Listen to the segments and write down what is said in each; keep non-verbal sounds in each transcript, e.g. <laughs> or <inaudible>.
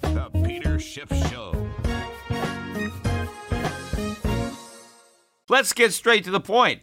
The Peter Schiff Show. Let's get straight to the point.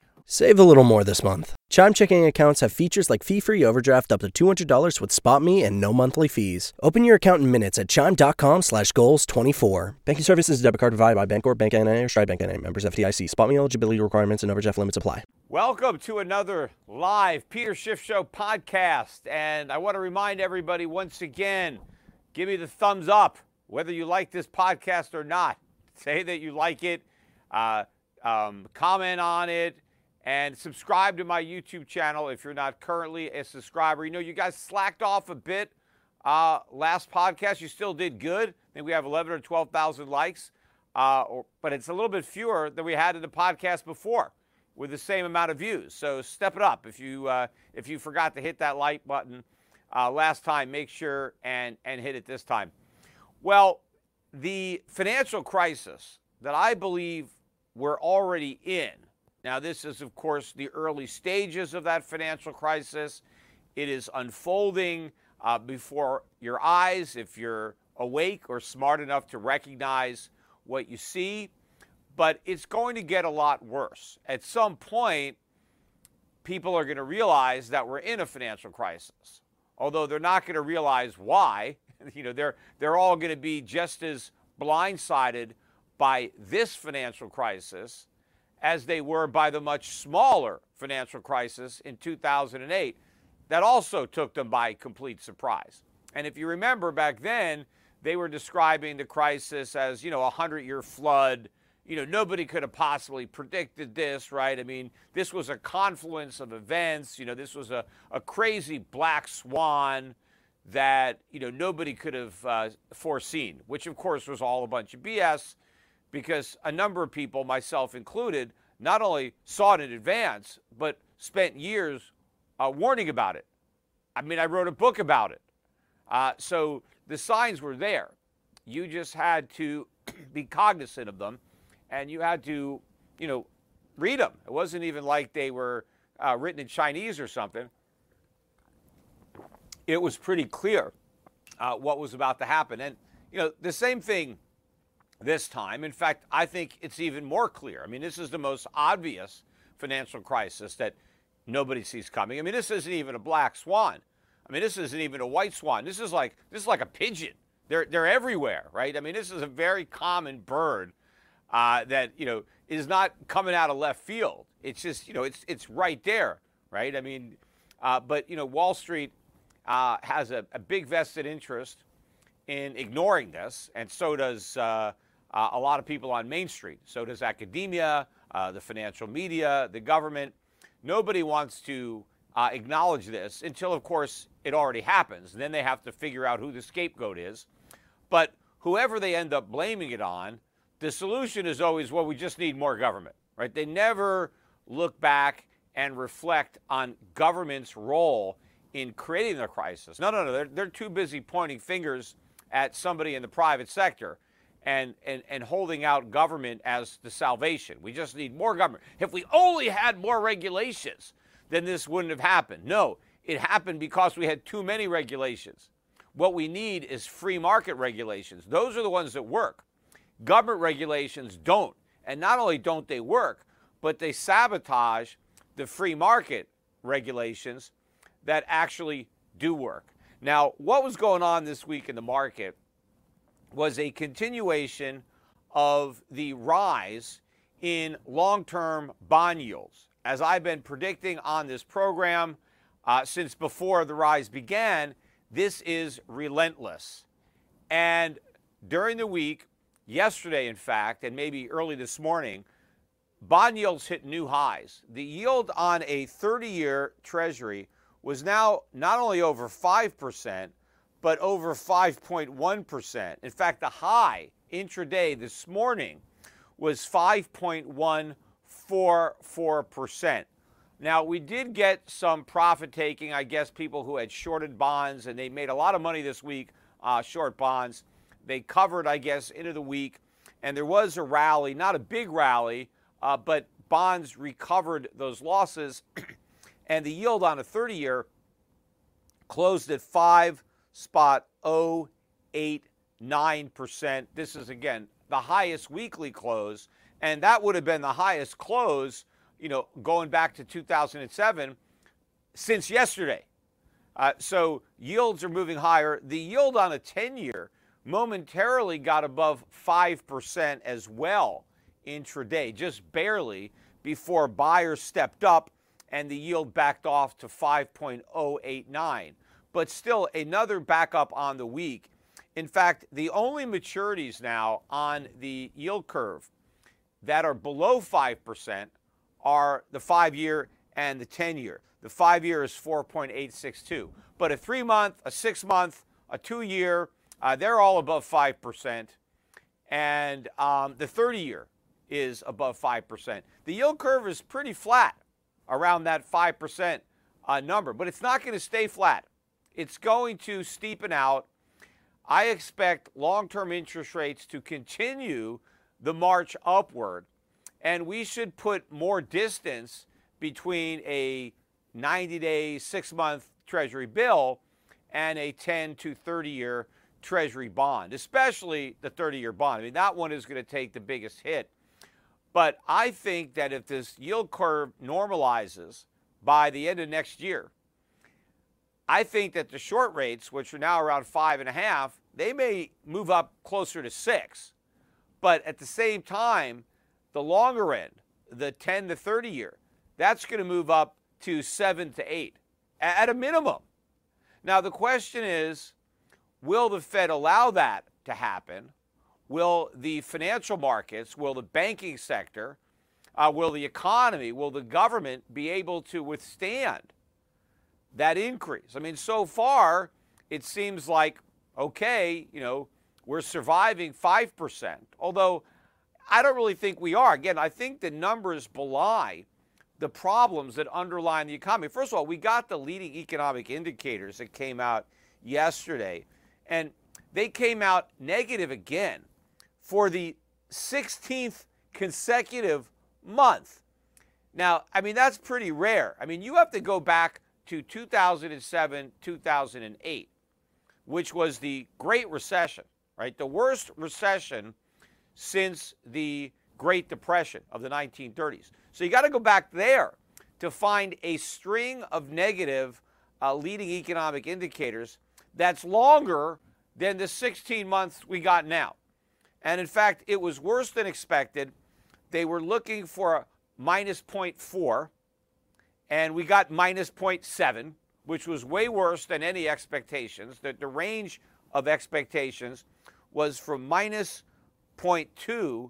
Save a little more this month. Chime checking accounts have features like fee-free overdraft up to $200 with SpotMe and no monthly fees. Open your account in minutes at chime.com slash goals 24. Banking services debit card provided by Bancorp, Bank NA, or Stride Bank NA. Members FDIC. SpotMe eligibility requirements and overdraft limits apply. Welcome to another live Peter Schiff Show podcast. And I want to remind everybody once again, give me the thumbs up, whether you like this podcast or not. Say that you like it, uh, um, comment on it, and subscribe to my YouTube channel if you're not currently a subscriber. You know, you guys slacked off a bit uh, last podcast. You still did good. I think we have 11 or 12,000 likes, uh, or, but it's a little bit fewer than we had in the podcast before with the same amount of views. So step it up. If you uh, if you forgot to hit that like button uh, last time, make sure and and hit it this time. Well, the financial crisis that I believe we're already in now, this is, of course, the early stages of that financial crisis. It is unfolding uh, before your eyes if you're awake or smart enough to recognize what you see. But it's going to get a lot worse. At some point, people are going to realize that we're in a financial crisis. Although they're not going to realize why, <laughs> you know, they're they're all going to be just as blindsided by this financial crisis as they were by the much smaller financial crisis in 2008 that also took them by complete surprise. And if you remember back then, they were describing the crisis as, you know, a 100-year flood. You know, nobody could have possibly predicted this, right? I mean, this was a confluence of events. You know, this was a, a crazy black swan that, you know, nobody could have uh, foreseen, which of course was all a bunch of BS because a number of people, myself included, not only saw it in advance, but spent years uh, warning about it. I mean, I wrote a book about it. Uh, so the signs were there. You just had to <clears throat> be cognizant of them and you had to, you know, read them. It wasn't even like they were uh, written in Chinese or something. It was pretty clear uh, what was about to happen. And, you know, the same thing this time. In fact, I think it's even more clear. I mean, this is the most obvious financial crisis that nobody sees coming. I mean, this isn't even a black swan. I mean, this isn't even a white swan. This is like this is like a pigeon. They're they're everywhere, right? I mean, this is a very common bird uh, that you know is not coming out of left field. It's just you know it's it's right there, right? I mean, uh, but you know Wall Street uh, has a, a, big vested interest in ignoring this, and so does uh, a lot of people on Main Street. So does academia, uh, the financial media, the government. Nobody wants to uh, acknowledge this until, of course, it already happens. Then they have to figure out who the scapegoat is. But whoever they end up blaming it on, the solution is always, well, we just need more government, right? They never look back and reflect on government's role in creating the crisis. No, no, no. They're, they're too busy pointing fingers at somebody in the private sector and, and, and holding out government as the salvation. We just need more government. If we only had more regulations, then this wouldn't have happened. No, it happened because we had too many regulations. What we need is free market regulations. Those are the ones that work. Government regulations don't. And not only don't they work, but they sabotage the free market regulations that actually do work. Now, what was going on this week in the market was a continuation of the rise in long term bond yields. As I've been predicting on this program uh, since before the rise began, this is relentless. And during the week, yesterday, in fact, and maybe early this morning, bond yields hit new highs. The yield on a 30 year Treasury was now not only over 5%, but over 5.1%. In fact, the high intraday this morning was 5.144%. Now, we did get some profit taking, I guess, people who had shorted bonds, and they made a lot of money this week, uh, short bonds. They covered, I guess, into the week, and there was a rally, not a big rally, uh, but bonds recovered those losses, <clears throat> and the yield on a 30 year closed at 5 spot 089%. This is, again, the highest weekly close, and that would have been the highest close you know, going back to 2007 since yesterday. Uh, so yields are moving higher. The yield on a 10 year momentarily got above 5% as well intraday, just barely before buyers stepped up and the yield backed off to 5.089. But still, another backup on the week. In fact, the only maturities now on the yield curve that are below 5% are the five year and the 10 year. The five year is 4.862. But a three month, a six month, a two year, uh, they're all above 5%. And um, the 30 year is above 5%. The yield curve is pretty flat around that 5% uh, number, but it's not going to stay flat. It's going to steepen out. I expect long term interest rates to continue the march upward and we should put more distance between a 90 day, six month Treasury bill and a 10 to 30 year Treasury bond, especially the 30 year bond. I mean, that one is going to take the biggest hit. But I think that if this yield curve normalizes by the end of next year, I think that the short rates, which are now around five and a half, they may move up closer to six. But at the same time, the longer end, the 10 to 30 year, that's going to move up to 7 to 8 at a minimum. Now, the question is will the Fed allow that to happen? Will the financial markets, will the banking sector, uh, will the economy, will the government be able to withstand that increase? I mean, so far, it seems like, okay, you know, we're surviving 5%. Although I don't really think we are. Again, I think the numbers belie the problems that underlie the economy. First of all, we got the leading economic indicators that came out yesterday, and they came out negative again for the 16th consecutive month. Now, I mean, that's pretty rare. I mean, you have to go back to 2007, 2008, which was the Great Recession, right? The worst recession since the Great Depression of the 1930s. So you got to go back there to find a string of negative uh, leading economic indicators that's longer than the 16 months we got now. And in fact, it was worse than expected. They were looking for a minus 0.4, and we got minus 0.7, which was way worse than any expectations. The, the range of expectations was from minus 0.2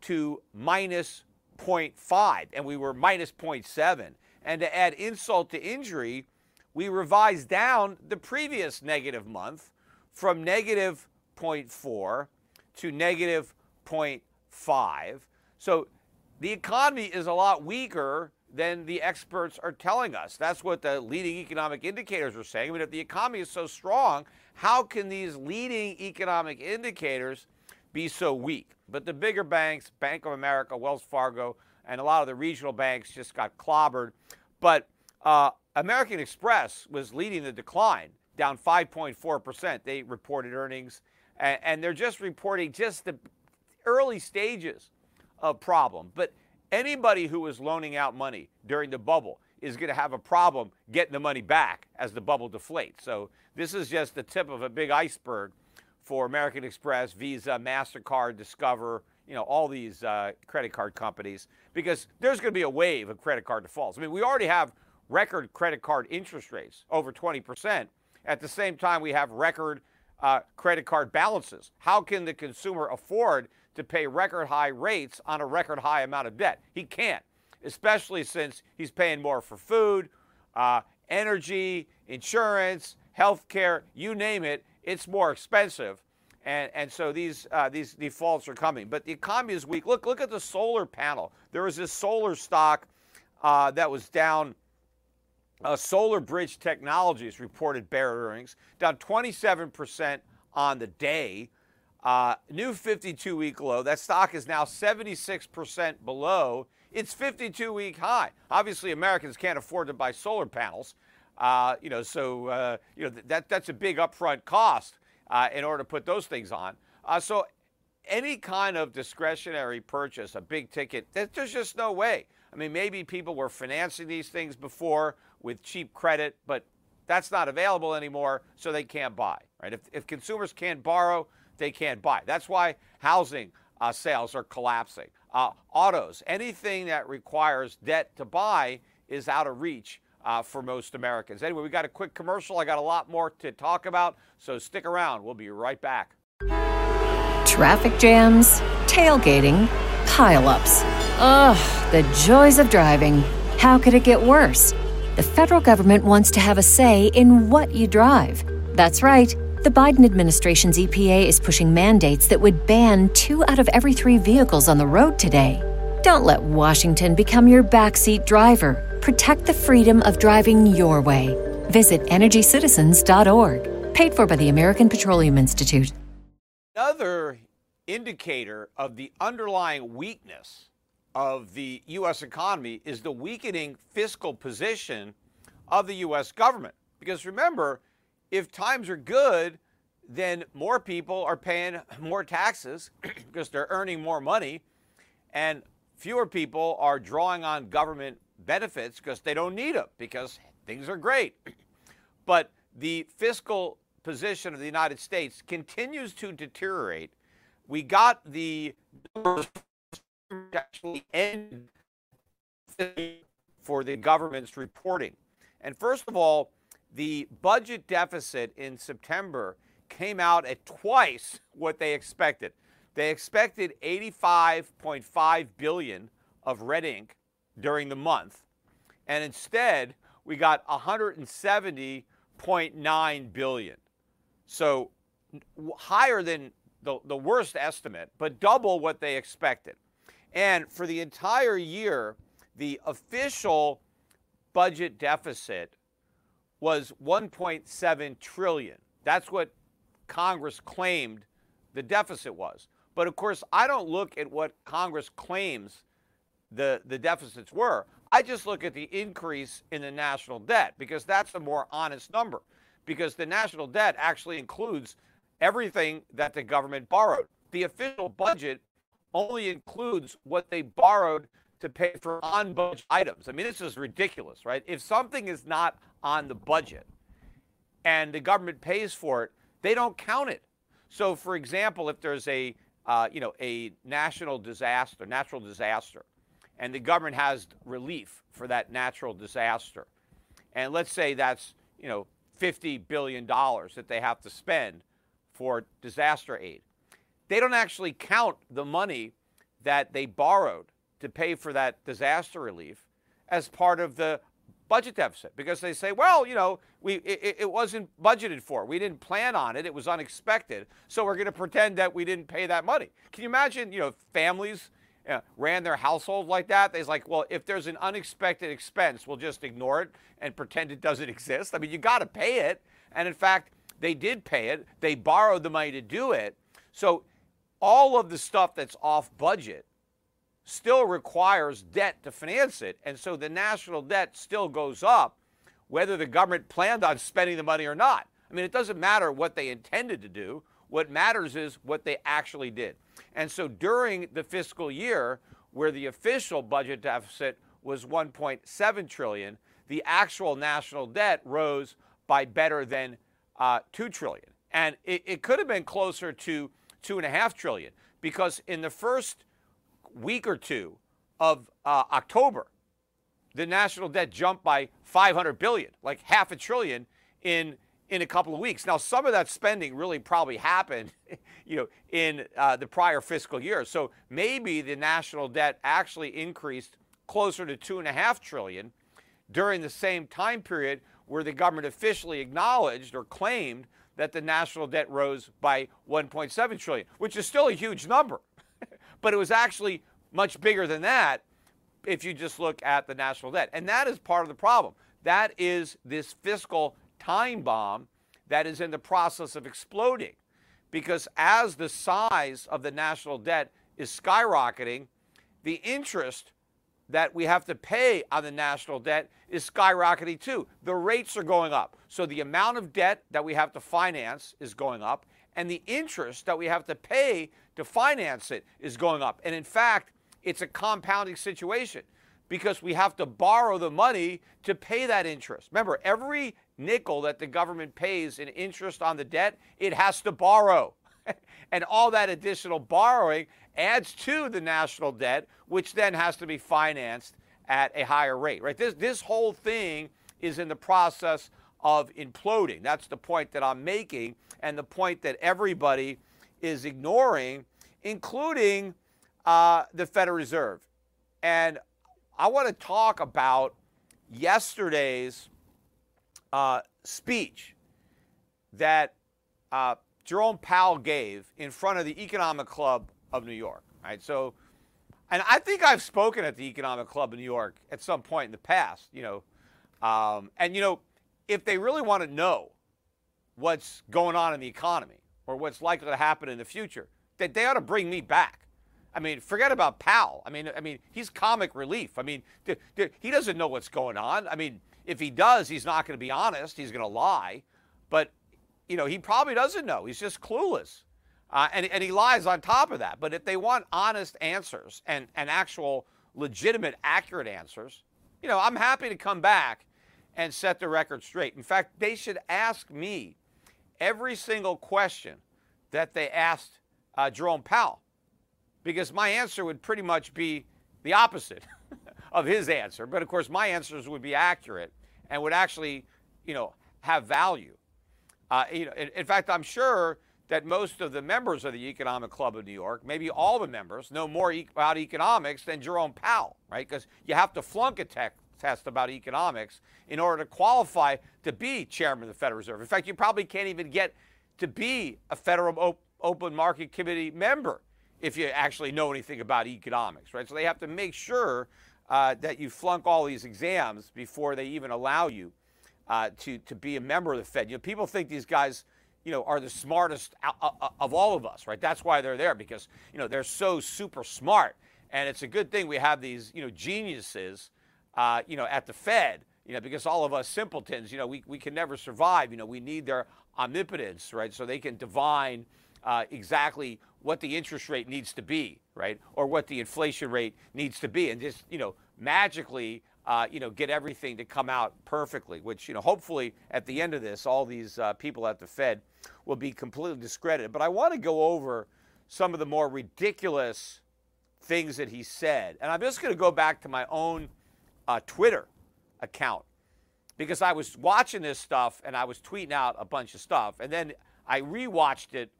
to minus 0.5, and we were minus 0.7. And to add insult to injury, we revised down the previous negative month from negative 0.4 to negative 0.5. So the economy is a lot weaker than the experts are telling us. That's what the leading economic indicators are saying. I mean, if the economy is so strong, how can these leading economic indicators be so weak. But the bigger banks, Bank of America, Wells Fargo, and a lot of the regional banks just got clobbered. But uh, American Express was leading the decline, down 5.4%. They reported earnings, and, and they're just reporting just the early stages of problem. But anybody who was loaning out money during the bubble, is going to have a problem getting the money back as the bubble deflates. So this is just the tip of a big iceberg for American Express, Visa, MasterCard, Discover, you know, all these uh, credit card companies, because there's going to be a wave of credit card defaults. I mean, we already have record credit card interest rates over 20%. At the same time, we have record uh, credit card balances. How can the consumer afford to pay record high rates on a record high amount of debt? He can't, especially since he's paying more for food, uh, energy, insurance, health care, you name it, it's more expensive. And, and so these, uh, these defaults are coming. But the economy is weak. Look, look at the solar panel. There was this solar stock uh, that was down. Uh, SolarEdge Technologies reported bear earnings, down 27% on the day. Uh, new 52 week low. That stock is now 76% below its 52 week high. Obviously, Americans can't afford to buy solar panels. Uh, you know, so uh, you know that that's a big upfront cost uh, in order to put those things on. Uh, so any kind of discretionary purchase, a big ticket, there's just no way. I mean, maybe people were financing these things before with cheap credit, but that's not available anymore, so they can't buy. Right? If, if consumers can't borrow, they can't buy. That's why housing uh, sales are collapsing. Uh, autos, anything that requires debt to buy, is out of reach uh, for most Americans. Anyway, we got a quick commercial. I got a lot more to talk about, so stick around. We'll be right back. Traffic jams, tailgating, pileups. Ugh, the joys of driving. How could it get worse? The federal government wants to have a say in what you drive. That's right. The Biden administration's EPA is pushing mandates that would ban two out of every three vehicles on the road today. Don't let Washington become your backseat driver. Protect the freedom of driving your way. Visit EnergyCitizens.org. Paid for by the American Petroleum Institute. Another indicator of the underlying weakness of the U.S. economy is the weakening fiscal position of the U.S. government. Because remember, if times are good, then more people are paying <laughs> more taxes <clears throat> because they're earning more money, and fewer people are drawing on government benefits because they don't need them because things are great. <clears throat> But the fiscal position of the United States continues to deteriorate. We got the <laughs> actually end <laughs> for the government's reporting. And first of all, the budget deficit in September came out at twice what they expected. They expected 85.5 billion of red ink during the month. And instead, we got 170.9 billion. So higher than the, the worst estimate, but double what they expected. And for the entire year, the official budget deficit was 1.7 trillion. That's what Congress claimed the deficit was. But of course, I don't look at what Congress claims the, the deficits were. I just look at the increase in the national debt because that's a more honest number. Because the national debt actually includes everything that the government borrowed. The official budget only includes what they borrowed to pay for on budget items. I mean, this is ridiculous, right? If something is not on the budget and the government pays for it, they don't count it. So, for example, if there's a uh, you know a national disaster, natural disaster, and the government has relief for that natural disaster. And let's say that's, you know, $50 billion that they have to spend for disaster aid. They don't actually count the money that they borrowed to pay for that disaster relief as part of the budget deficit because they say, well, you know, we it, it, wasn't budgeted for. We didn't plan on it. It was unexpected. So we're going to pretend that we didn't pay that money. Can you imagine, you know, families uh, ran their household like that, they's like, well, if there's an unexpected expense, we'll just ignore it and pretend it doesn't <laughs> exist. I mean, you got to pay it. And in fact, they did pay it. They borrowed the money to do it. So all of the stuff that's off budget still requires debt to finance it. And so the national debt still goes up whether the government planned on spending the money or not. I mean, it doesn't matter what they intended to do. What matters is what they actually did. And so during the fiscal year, where the official budget deficit was 1.7 trillion, the actual national debt rose by better than uh, two trillion, and it, it could have been closer to two and a half trillion because in the first week or two of uh, October, the national debt jumped by 500 billion, like half a trillion in in a couple of weeks. Now, some of that spending really probably happened, <laughs> you know, in uh, the prior fiscal year. So maybe the national debt actually increased closer to two and a half trillion during the same time period where the government officially acknowledged or claimed that the national debt rose by 1.7 trillion, which is still a huge number. <laughs> but it was actually much bigger than that if you just look at the national debt. And that is part of the problem. That is this fiscal time bomb that is in the process of exploding. Because as the size of the national debt is skyrocketing, the interest that we have to pay on the national debt is skyrocketing too. The rates are going up. So the amount of debt that we have to finance is going up, and the interest that we have to pay to finance it is going up. And in fact, it's a compounding situation because we have to borrow the money to pay that interest. Remember, every nickel that the government pays in interest on the debt, it has to borrow. <laughs> and all that additional borrowing adds to the national debt, which then has to be financed at a higher rate, right? This, this whole thing is in the process of imploding. That's the point that I'm making, and the point that everybody is ignoring, including uh, the Federal Reserve. And I want to talk about yesterday's uh, speech that uh, Jerome Powell gave in front of the Economic Club of New York. Right, so, and I think I've spoken at the Economic Club of New York at some point in the past. You know, um, and you know, if they really want to know what's going on in the economy or what's likely to happen in the future, that they ought to bring me back. I mean, forget about Powell. I mean, I mean, he's comic relief. I mean, th- th- he doesn't know what's going on. I mean, if he does, he's not going to be honest. He's going to lie. But, you know, he probably doesn't know. He's just clueless. Uh, and, and he lies on top of that. But if they want honest answers and, and actual legitimate, accurate answers, you know, I'm happy to come back and set the record straight. In fact, they should ask me every single question that they asked uh, Jerome Powell because my answer would pretty much be the opposite <laughs> of his answer. But of course, my answers would be accurate and would actually, you know, have value. Uh, you know, in, in, fact, I'm sure that most of the members of the Economic Club of New York, maybe all the members, know more e- about economics than Jerome Powell, right? Because you have to flunk a tech test about economics in order to qualify to be chairman of the Federal Reserve. In fact, you probably can't even get to be a Federal Op- Open Market Committee member if you actually know anything about economics, right? So they have to make sure uh, that you flunk all these exams before they even allow you uh, to, to be a member of the Fed. You know, people think these guys, you know, are the smartest of all of us, right? That's why they're there because, you know, they're so super smart. And it's a good thing we have these, you know, geniuses, uh, you know, at the Fed, you know, because all of us simpletons, you know, we, we can never survive. You know, we need their omnipotence, right? So they can divine uh, exactly what the interest rate needs to be, right? Or what the inflation rate needs to be, and just you know magically, uh, you know, get everything to come out perfectly. Which you know, hopefully, at the end of this, all these uh, people at the Fed will be completely discredited. But I want to go over some of the more ridiculous things that he said, and I'm just going to go back to my own uh, Twitter account because I was watching this stuff and I was tweeting out a bunch of stuff, and then I rewatched it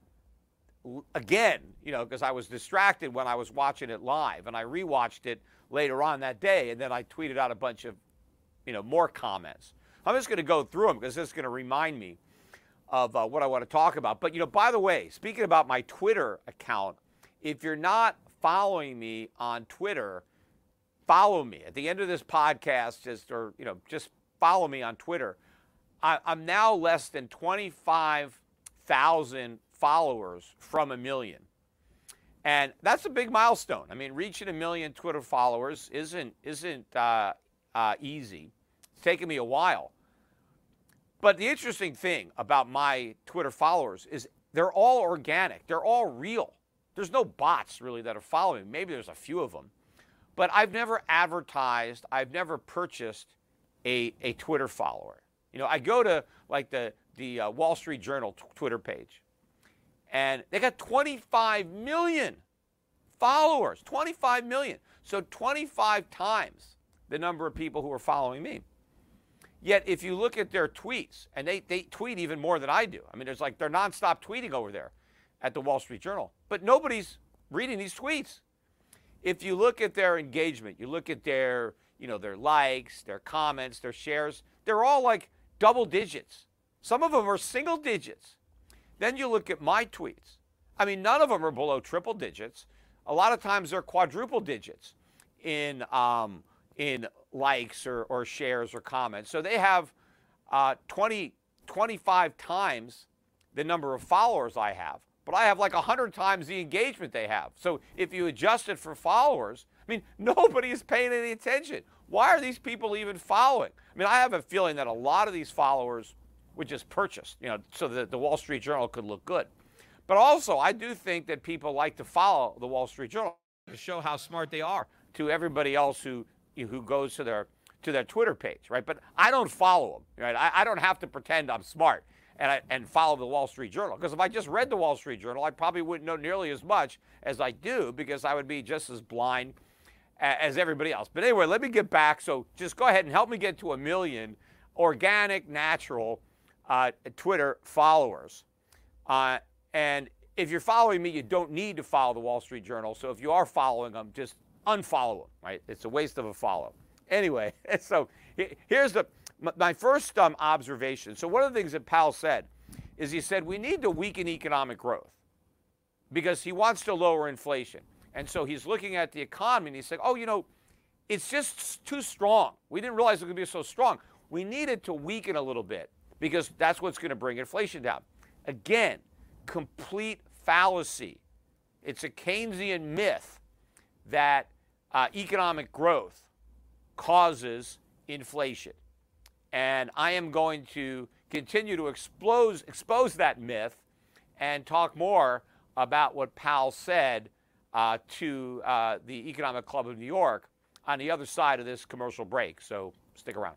again, you know, because I was distracted when I was watching it live, and I rewatched it later on that day, and then I tweeted out a bunch of, you know, more comments. I'm just going to go through them because this is going to remind me of uh, what I want to talk about. But you know, by the way, speaking about my Twitter account, if you're not following me on Twitter, follow me at the end of this podcast. Just or you know, just follow me on Twitter. I, I'm now less than 25,000 followers from a million. And that's a big milestone. I mean, reaching a million Twitter followers isn't, isn't uh, uh, easy. It's taken me a while. But the interesting thing about my Twitter followers is they're all organic, they're all real. There's no bots really that are following. Maybe there's a few of them. But I've never advertised, I've never purchased a, a Twitter follower. You know, I go to like the, the uh, Wall Street Journal t- Twitter page, and they got 25 million followers. 25 million. So 25 times the number of people who are following me. Yet, if you look at their tweets, and they, they tweet even more than I do. I mean, there's like they're nonstop tweeting over there at the Wall Street Journal, but nobody's reading these tweets. If you look at their engagement, you look at their, you know, their likes, their comments, their shares, they're all like double digits. Some of them are single digits. Then you look at my tweets. I mean, none of them are below triple digits. A lot of times they're quadruple digits in um, in likes or, or shares or comments. So they have uh, 20, 25 times the number of followers I have, but I have like 100 times the engagement they have. So if you adjust it for followers, I mean, <laughs> nobody is paying any attention. Why are these people even following? I mean, I have a feeling that a lot of these followers were is purchased, you know, so that the Wall Street Journal could look good. But also, I do think that people like to follow the Wall Street Journal to show how smart they are to everybody else who who goes to their to their Twitter page, right? But I don't follow them, right? I, I don't have to pretend I'm smart and I, and follow the Wall Street Journal because if I just read the Wall Street Journal, I probably wouldn't know nearly as much as I do because I would be just as blind as everybody else. But anyway, let me get back. So just go ahead and help me get to a million organic, natural uh, Twitter followers. Uh, and if you're following me, you don't need to follow the Wall Street Journal. So if you are following them, just unfollow them, right? It's a waste of a follow. Anyway, <laughs> so here's the my first um, observation. So one of the things that Powell said is he said we need to weaken economic growth because he wants to lower inflation. And so he's looking at the economy and he's saying, oh, you know, it's just too strong. We didn't realize it to be so strong. We need it to weaken a little bit because that's what's going to bring inflation down. Again, complete fallacy. It's a Keynesian myth that uh, economic growth causes inflation. And I am going to continue to expose, expose that myth and talk more about what Powell said uh, to uh, the Economic Club of New York on the other side of this commercial break. So stick around.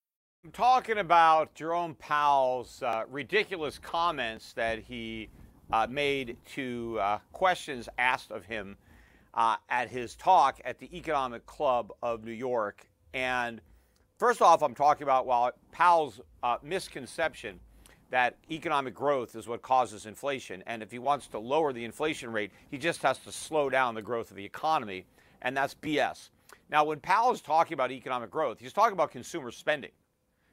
I'm talking about Jerome Powell's uh, ridiculous comments that he uh, made to uh, questions asked of him uh, at his talk at the Economic Club of New York. And first off, I'm talking about well, Powell's uh, misconception that economic growth is what causes inflation. And if he wants to lower the inflation rate, he just has to slow down the growth of the economy. And that's BS. Now, when Powell is talking about economic growth, he's talking about consumer spending.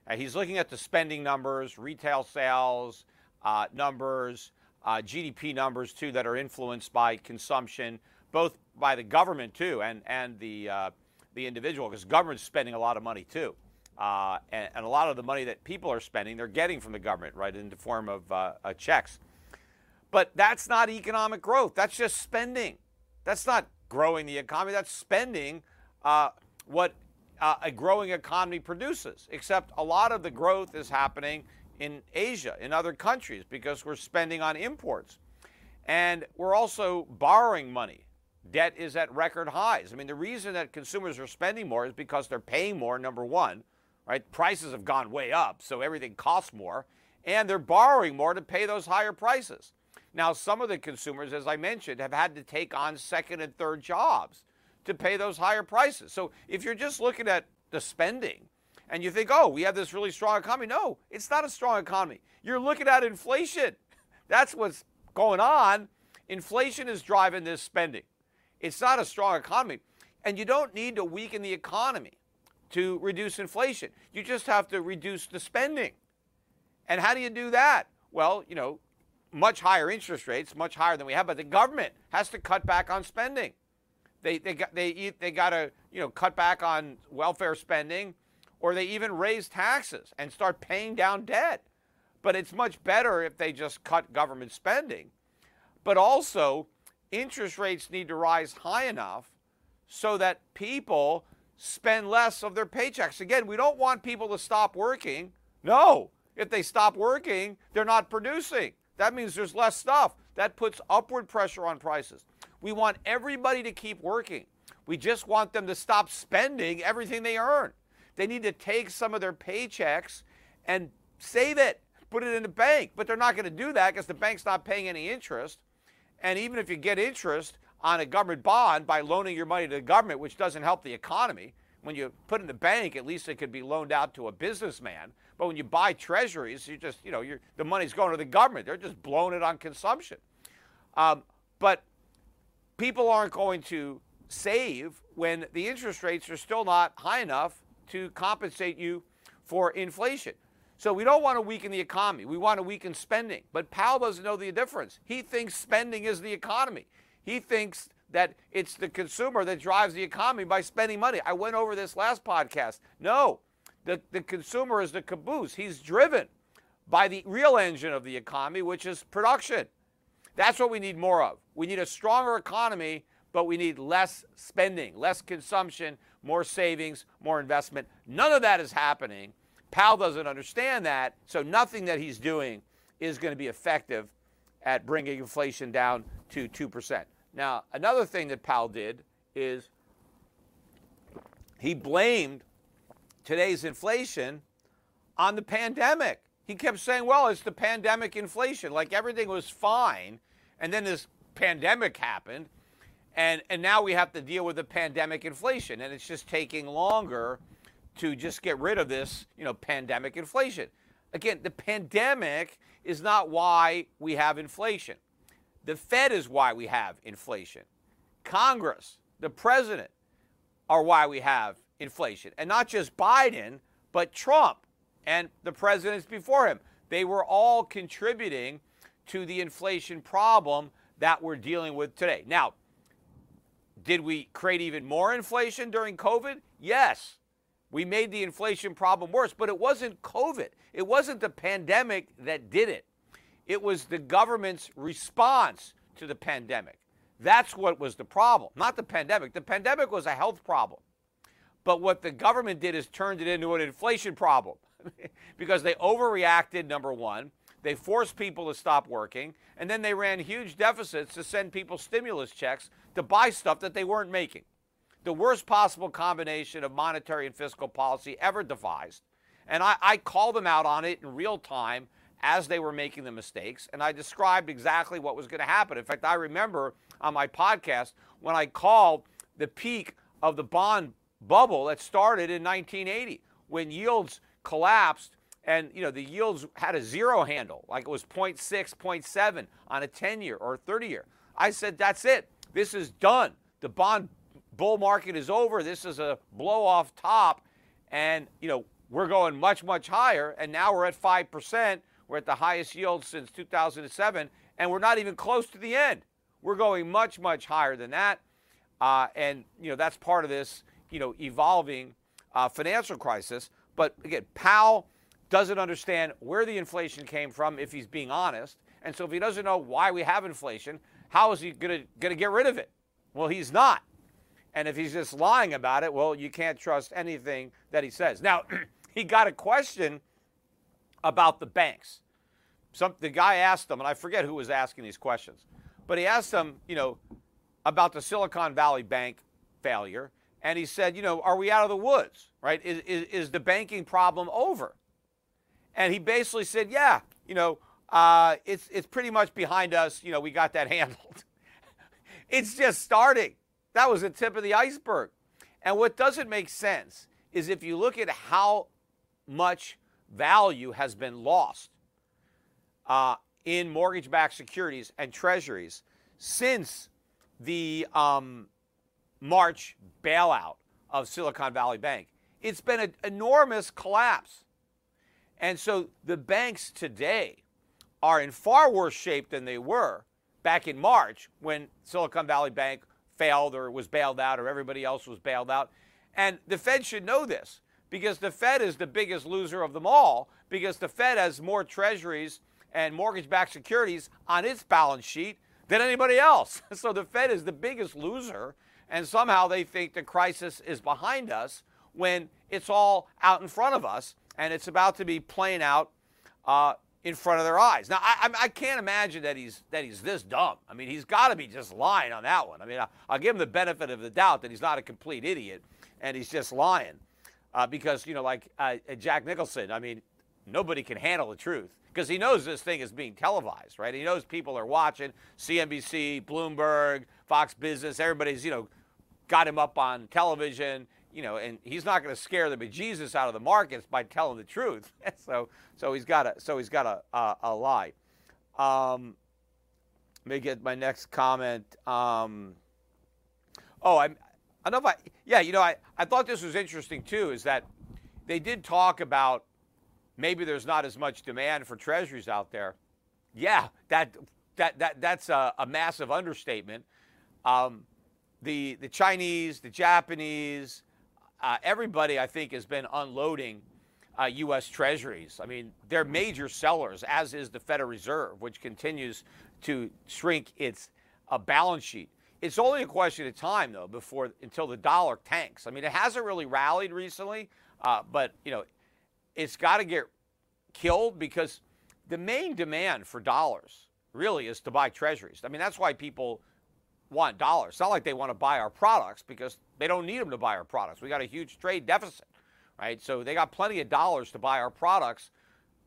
Uh, he's looking at the spending numbers, retail sales uh, numbers, uh, GDP numbers too that are influenced by consumption, both by the government too and and the uh, the individual, because government's spending a lot of money too, uh, and, and, a lot of the money that people are spending, they're getting from the government, right, in the form of uh, checks. But that's not economic growth. That's just spending. That's not growing the economy. That's spending what uh, a growing economy produces, except a lot of the growth is happening in Asia, in other countries, because we're spending on imports. And we're also borrowing money. Debt is at record highs. I mean, the reason that consumers are spending more is because they're paying more, number one, right? Prices have gone way up, so everything costs more. And they're borrowing more to pay those higher prices. Now, some of the consumers, as I mentioned, have had to take on second and third jobs to pay those higher prices. So if you're just looking at the spending and you think, oh, we have this really strong economy, no, it's not a strong economy. You're looking at inflation. <laughs> That's what's going on. Inflation is driving this spending. It's not a strong economy. And you don't need to weaken the economy to reduce inflation. You just have to reduce the spending. And how do you do that? Well, you know, much higher interest rates, much higher than we have, but the government has to cut back on spending. They, they got they eat they got to you know cut back on welfare spending, or they even raise taxes and start paying down debt. But it's much better if they just cut government spending. But also, interest rates need to rise high enough so that people spend less of their paychecks. Again, we don't want people to stop working. No, if they stop working, they're not producing. That means there's less stuff. That puts upward pressure on prices. We want everybody to keep working. We just want them to stop spending everything they earn. They need to take some of their paychecks and save it, put it in the bank. But they're not going to do that because the bank's not paying any interest. And even if you get interest on a government bond by loaning your money to the government, which doesn't help the economy, when you put it in the bank, at least it could be loaned out to a businessman. But when you buy treasuries, you just, you know, the money's going to the government. They're just blowing it on consumption. Um, but people aren't going to save when the interest rates are still not high enough to compensate you for inflation. So we don't want to weaken the economy. We want to weaken spending. But Powell doesn't know the difference. He thinks spending is the economy. He thinks that it's the consumer that drives the economy by spending money. I went over this last podcast. No, the, the consumer is the caboose. He's driven by the real engine of the economy, which is production. That's what we need more of. We need a stronger economy, but we need less spending, less consumption, more savings, more investment. None of that is happening. Powell doesn't understand that, so nothing that he's doing is going to be effective at bringing inflation down to 2%. Now, another thing that Powell did is he blamed today's inflation on the pandemic. He kept saying, well, it's the pandemic inflation, like everything was fine. And then this pandemic happened, and, and now we have to deal with the pandemic inflation, and it's just taking longer to just get rid of this, you know, pandemic inflation. Again, the pandemic is not why we have inflation. The Fed is why we have inflation. Congress, the president are why we have inflation. And not just Biden, but Trump and the presidents before him. They were all contributing to the inflation problem that we're dealing with today. Now, did we create even more inflation during COVID? Yes. We made the inflation problem worse, but it wasn't COVID. It wasn't the pandemic that did it. It was the government's response to the pandemic. That's what was the problem, not the pandemic. The pandemic was a health problem. But what the government did is turned it into an inflation problem <laughs> because they overreacted, number one. They forced people to stop working, and then they ran huge deficits to send people stimulus checks to buy stuff that they weren't making the worst possible combination of monetary and fiscal policy ever devised. And I, I called them out on it in real time as they were making the mistakes, and I described exactly what was going to happen. In fact, I remember on my podcast when I called the peak of the bond bubble that started in 1980 when yields collapsed and you know the yields had a zero handle like it was 0.6 0.7 on a 10 year or 30 year i said that's it this is done the bond bull market is over. This is a blow off top. And, you know, we're going much, much higher. And now we're at 5%. We're at the highest yield since 2007. And we're not even close to the end. We're going much, much higher than that. Uh, and, you know, that's part of this, you know, evolving uh, financial crisis. But again, Powell doesn't understand where the inflation came from if he's being honest. And so if he doesn't know why we have inflation, how is he going to get rid of it? Well, he's not. And if he's just lying about it, well, you can't trust anything that he says. Now, <clears throat> he got a question about the banks. Some, the guy asked him, and I forget who was asking these questions, but he asked him, you know, about the Silicon Valley Bank failure. And he said, you know, are we out of the woods, right? Is, is, is the banking problem over? And he basically said, yeah, you know, uh, it's, it's pretty much behind us. You know, we got that <laughs> handled. it's just starting. That was the tip of the iceberg. And what doesn't make sense is if you look at how much value has been lost uh, in mortgage backed securities and treasuries since the um, March bailout of Silicon Valley Bank. It's been an enormous collapse. And so the banks today are in far worse shape than they were back in March when Silicon Valley Bank failed or was bailed out or everybody else was bailed out. And the Fed should know this. because the Fed is the biggest loser of them all because the Fed has more treasuries and mortgage backed securities on its balance sheet than anybody else. <laughs> So the Fed is the biggest loser, and somehow they think the crisis is behind us when it's all out in front of us and it's about to be playing out uh, in front of their eyes. Now, I, I, can't imagine that he's that he's this dumb. I mean, he's got to be just lying on that one. I mean, I, will give him the benefit of the doubt that he's not a complete idiot and he's just lying, uh, because you know, like uh, Jack Nicholson. I mean, nobody can handle the truth because he knows this thing is being televised, right? He knows people are watching CNBC, Bloomberg, Fox Business. Everybody's you know got him up on television you know, and he's not going to scare the bejesus out of the markets by telling the truth. <laughs> so, so he's got a, so he's got a, a, a lie. Um, let me get my next comment. Um, oh, I'm, I know if I, yeah, you know, I, I thought this was interesting too, is that they did talk about maybe there's not as much demand for treasuries out there. Yeah, that, that, that, that's a, a massive understatement. Um, the, the Chinese, the Japanese, uh, everybody, I think, has been unloading uh, U.S. Treasuries. I mean, they're major sellers, as is the Federal Reserve, which continues to shrink its uh, balance sheet. It's only a question of time, though, before until the dollar tanks. I mean, it hasn't really rallied recently, uh, but you know, it's got to get killed because the main demand for dollars really is to buy treasuries. I mean, that's why people want dollars. It's not like they want to buy our products because they don't need them to buy our products. We got a huge trade deficit, right? So they got plenty of dollars to buy our products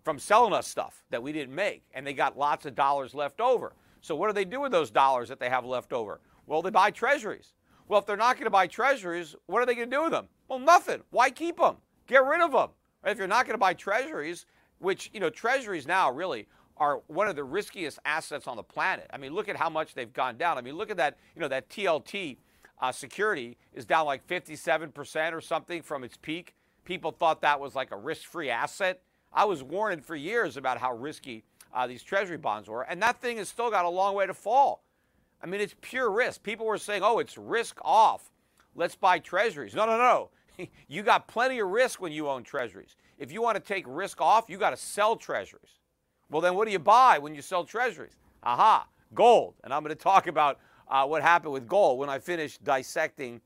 from selling us stuff that we didn't make, and they got lots of dollars left over. So what do they do with those dollars that they have left over? Well, they buy treasuries. Well, if they're not going to buy treasuries, what are they going to do with them? Well, nothing. Why keep them? Get rid of them. If you're not going to buy treasuries, which, you know, treasuries now really are one of the riskiest assets on the planet. I mean, look at how much they've gone down. I mean, look at that, you know, that TLT uh, security is down like 57% or something from its peak. People thought that was like a risk free asset. I was warning for years about how risky uh, these treasury bonds were, and that thing has still got a long way to fall. I mean, it's pure risk. People were saying, oh, it's risk off. Let's buy treasuries. No, no, no. <laughs> you got plenty of risk when you own treasuries. If you want to take risk off, you got to sell treasuries. Well, then what do you buy when you sell treasuries? Aha, gold. And I'm going to talk about uh, what happened with gold when I finish dissecting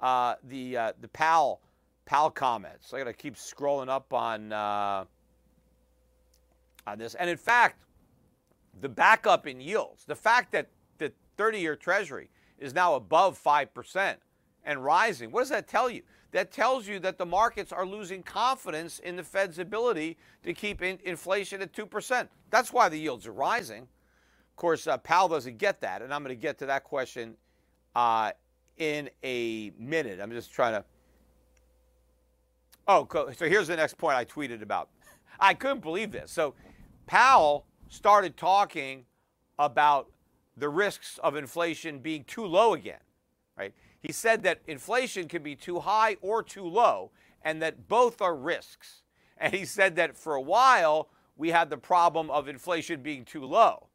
uh, the uh, the Powell Powell comments. I got to keep scrolling up on uh, on this. And in fact, the backup in yields, the fact that the 30-year Treasury is now above five percent and rising. What does that tell you? That tells you that the markets are losing confidence in the Fed's ability to keep in inflation at 2%. That's why the yields are rising. Of course, uh, Powell doesn't get that, and I'm going to get to that question uh, in a minute. I'm just trying to. Oh, so here's the next point I tweeted about. I couldn't believe this. So Powell started talking about the risks of inflation being too low again, right? He said that inflation can be too high or too low, and that both are risks. And he said that for a while, we had the problem of inflation being too low.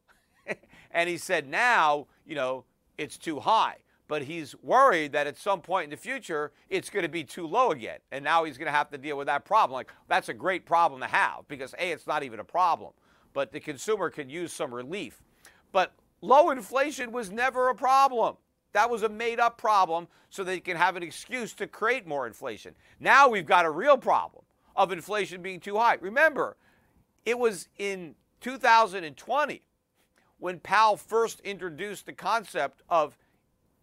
And he said now, you know, it's too high. But he's worried that at some point in the future, it's going to be too low again. And now he's going to have to deal with that problem. Like, that's a great problem to have because, A, it's not even a problem, but the consumer can use some relief. But low inflation was never a problem. That was a made up problem so they can have an excuse to create more inflation. Now we've got a real problem of inflation being too high. Remember, it was in 2020 when Powell first introduced the concept of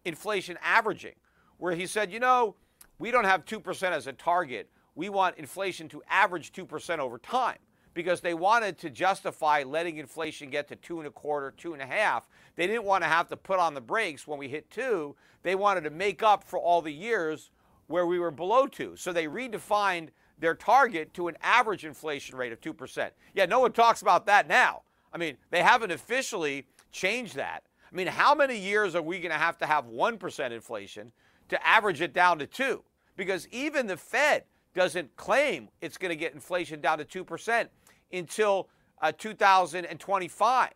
inflation averaging, where he said, you know, we don't have 2% as a target. We want inflation to average 2% over time because they wanted to justify letting inflation get to two and a quarter, two and a half. They didn't want to have to put on the brakes when we hit two. They wanted to make up for all the years where we were below two. So they redefined their target to an average inflation rate of 2%. Yeah, no one talks about that now. I mean, they haven't officially changed that. I mean, how many years are we going to have to have 1% inflation to average it down to 2? Because even the Fed doesn't claim it's going to get inflation down to 2% until uh, 2025.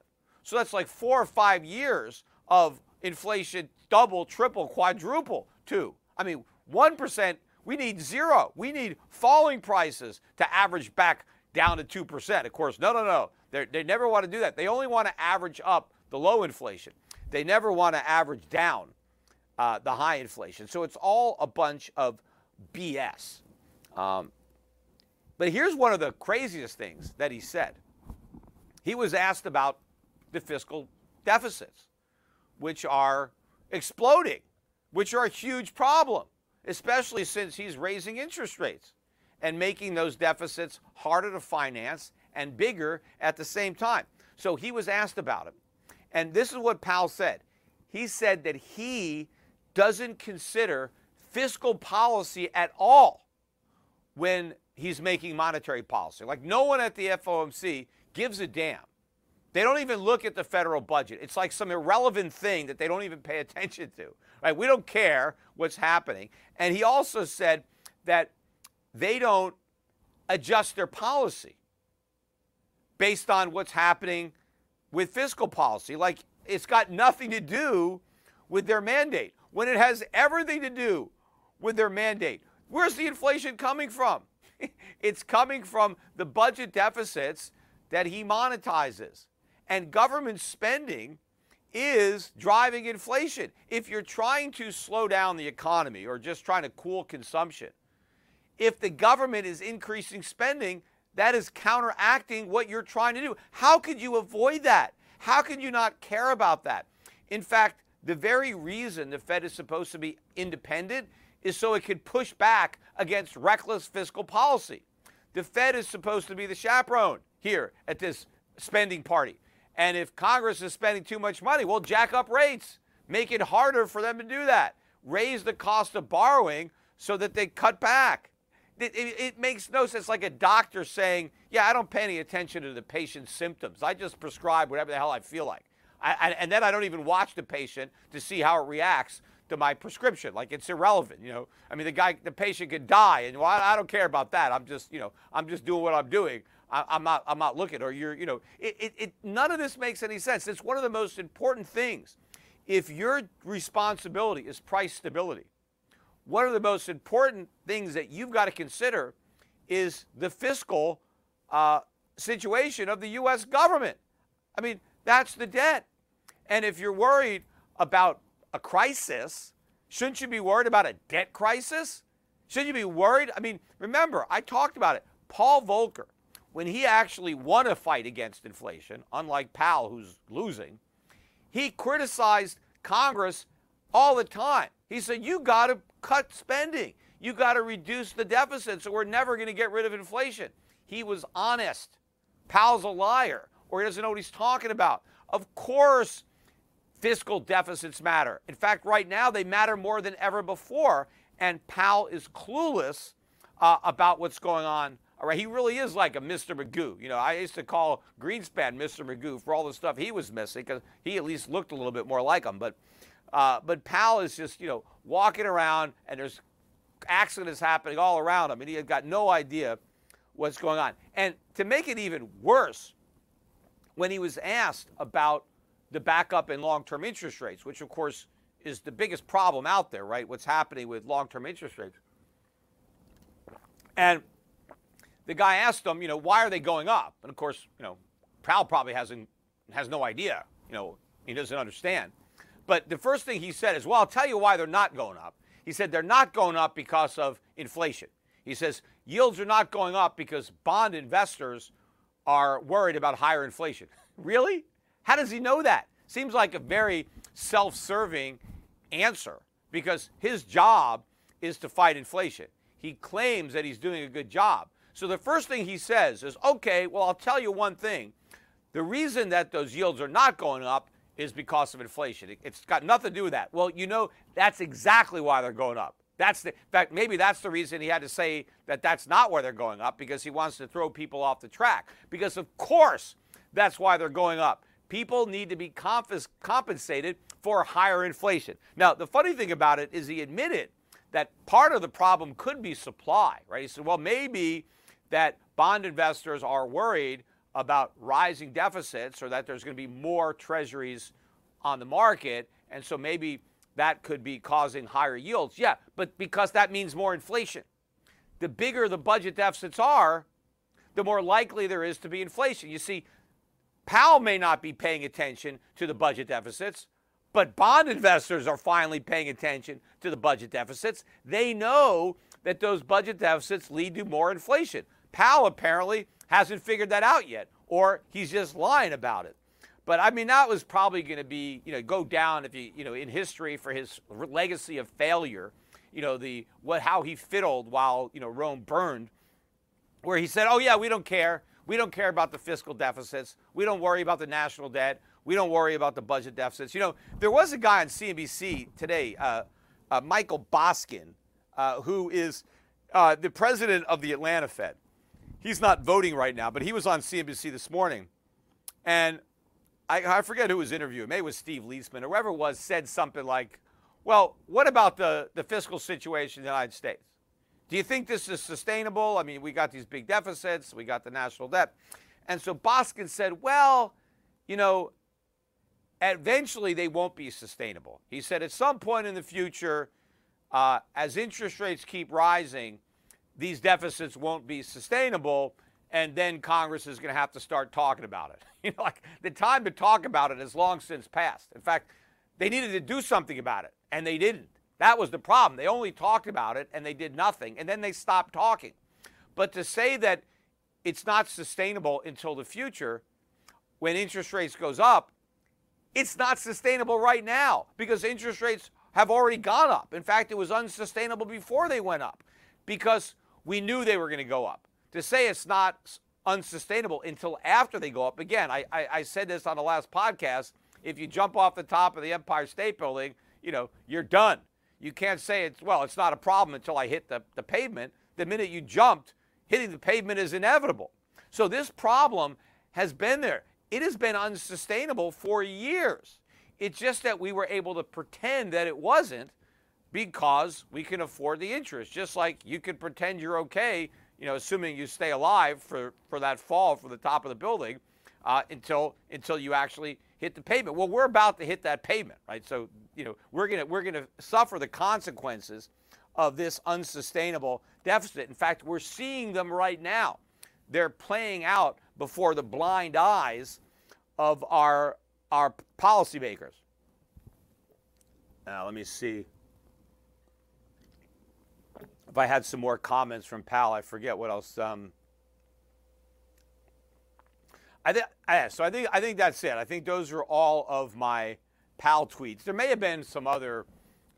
So that's like four or five years of inflation double, triple, quadruple, too. I mean, 1%, We need zero. We need falling prices to average back down to 2%. Of course, no, no, no. They're, they never want to do that. They only want to average up the low inflation. They never want to average down uh, the high inflation. So it's all a bunch of BS. Um, but here's one of the craziest things that he said. He was asked about the fiscal deficits, which are exploding, which are a huge problem, especially since he's raising interest rates and making those deficits harder to finance and bigger at the same time. So he was asked about it. And this is what Powell said. He said that he doesn't consider fiscal policy at all when he's making monetary policy. Like no one at the FOMC gives a damn. They don't even look at the federal budget. It's like some irrelevant thing that they don't even pay <laughs> attention to. Right? We don't care what's happening. And he also said that they don't adjust their policy based on what's happening with fiscal policy. Like it's got nothing to do with their mandate when it has everything to do with their mandate. Where's the inflation coming from? <laughs> it's coming from the budget deficits that he monetizes. And government spending is driving inflation. If you're trying to slow down the economy or just trying to cool consumption, if the government is increasing spending, that is counteracting what you're trying to do. How could you avoid that? How can you not care about that? In fact, the very reason the Fed is supposed to be independent is so it could push back against reckless fiscal policy. The Fed is supposed to be the chaperone here at this spending party. And if Congress is spending too much money, well, jack up rates, make it harder for them to do that, raise the cost of borrowing so that they cut back. It, it, it, makes no sense. Like a doctor saying, "Yeah, I don't pay any attention to the patient's symptoms. I just prescribe whatever the hell I feel like, I, and then I don't even watch the patient to see how it reacts to my prescription. Like it's irrelevant, you know. I mean, the guy, the patient could die, and well, I, I don't care about that. I'm just, you know, I'm just doing what I'm doing. I, am not, I'm not looking. Or you're, you know, it, it, none of this makes any sense. It's one of the most important things. If your responsibility is price stability, one of the most important things that you've got to consider is the fiscal uh, situation of the U.S. government. I mean, that's the debt. And if you're worried about a crisis, shouldn't you be worried about a debt crisis? Shouldn't you be worried? I mean, remember, I talked about it. Paul Volcker, when he actually won a fight against inflation, unlike Powell, who's losing, he criticized Congress all the time. He said, You got to cut spending. You got to reduce the deficit so we're never going to get rid of inflation. He was honest. Powell's a liar or he doesn't know what he's talking about. Of course, fiscal deficits matter. In fact, right now they matter more than ever before, and Powell is clueless uh, about what's going on. All right, he really is like a Mr. Magoo. You know, I used to call Greenspan Mr. Magoo for all the stuff he was missing because he at least looked a little bit more like him. But, uh, but Powell is just you know walking around, and there's accidents happening all around him, and he had got no idea what's going on. And to make it even worse, when he was asked about the backup in long term interest rates, which of course is the biggest problem out there, right? What's happening with long term interest rates. And the guy asked him, you know, why are they going up? And of course, you know, Powell probably hasn't has no idea, you know, he doesn't understand. But the first thing he said is, well, I'll tell you why they're not going up. He said they're not going up because of inflation. He says yields are not going up because bond investors are worried about higher inflation. <laughs> really? How does he know that? Seems like a very self serving answer because his job is to fight inflation. He claims that he's doing a good job. So the first thing he says is, okay, well, I'll tell you one thing. The reason that those yields are not going up is because of inflation. It's got nothing to do with that. Well, you know, that's exactly why they're going up. That's the in fact, maybe that's the reason he had to say that that's not where they're going up because he wants to throw people off the track. Because of course, that's why they're going up. People need to be confis- compensated for higher inflation. Now, the funny thing about it is he admitted that part of the problem could be supply, right? He said, well, maybe that bond investors are worried about rising deficits or that there's going to be more treasuries on the market. And so maybe that could be causing higher yields. Yeah, but because that means more inflation. The bigger the budget deficits are, the more likely there is to be inflation. You see, Powell may not be paying attention to the budget deficits, but bond investors are finally paying attention to the budget deficits. They know that those budget deficits lead to more inflation. Powell apparently hasn't figured that out yet, or he's just lying about it. But I mean, that was probably going to be, you know, go down if you, you know, in history for his legacy of failure. You know, the what how he fiddled while you know Rome burned, where he said, "Oh yeah, we don't care. We don't care about the fiscal deficits. We don't worry about the national debt. We don't worry about the budget deficits." You know, there was a guy on CNBC today, uh, uh, Michael Boskin, uh, who is uh, the president of the Atlanta Fed. He's not voting right now, but he was on CNBC this morning, and I, I forget who was interviewing. Maybe it was Steve Liesman or whoever it was said something like, well, what about the, the fiscal situation in the United States? Do you think this is sustainable? I mean, we got these big deficits, we got the national debt. And so Boskin said, well, you know, eventually they won't be sustainable. He said at some point in the future, uh, as interest rates keep rising, these deficits won't be sustainable and then Congress is going to have to start talking about it. <laughs> You know, like the time to talk about it has long since passed. In fact, they needed to do something about it, and they didn't. That was the problem. They only talked about it and they did nothing, and then they stopped talking. But to say that it's not sustainable until the future, when interest rates goes up, it's not sustainable right now because interest rates have already gone up. In fact, it was unsustainable before they went up because we knew they were going to go up to say it's not unsustainable until after they go up. Again, I, I, I, said this on the last podcast. If you jump off the top of the Empire State Building, you know, you're done. You can't say it's, well, it's not a problem until I hit the, the pavement. The minute you jumped, hitting the pavement is inevitable. So this problem has been there. It has been unsustainable for years. It's just that we were able to pretend that it wasn't because we can afford the interest. Just like you can pretend you're okay you know, assuming you stay alive for, for that fall from the top of the building uh, until until you actually hit the pavement. Well, we're about to hit that pavement, right? So, you know, we're gonna we're gonna suffer the consequences of this unsustainable deficit. In fact, we're seeing them right now. They're playing out before the blind eyes of our our policymakers. Now, let me see if I had some more comments from Powell, I forget what else. Um, I think so. I think I think that's it. I think those are all of my Powell tweets. There may have been some other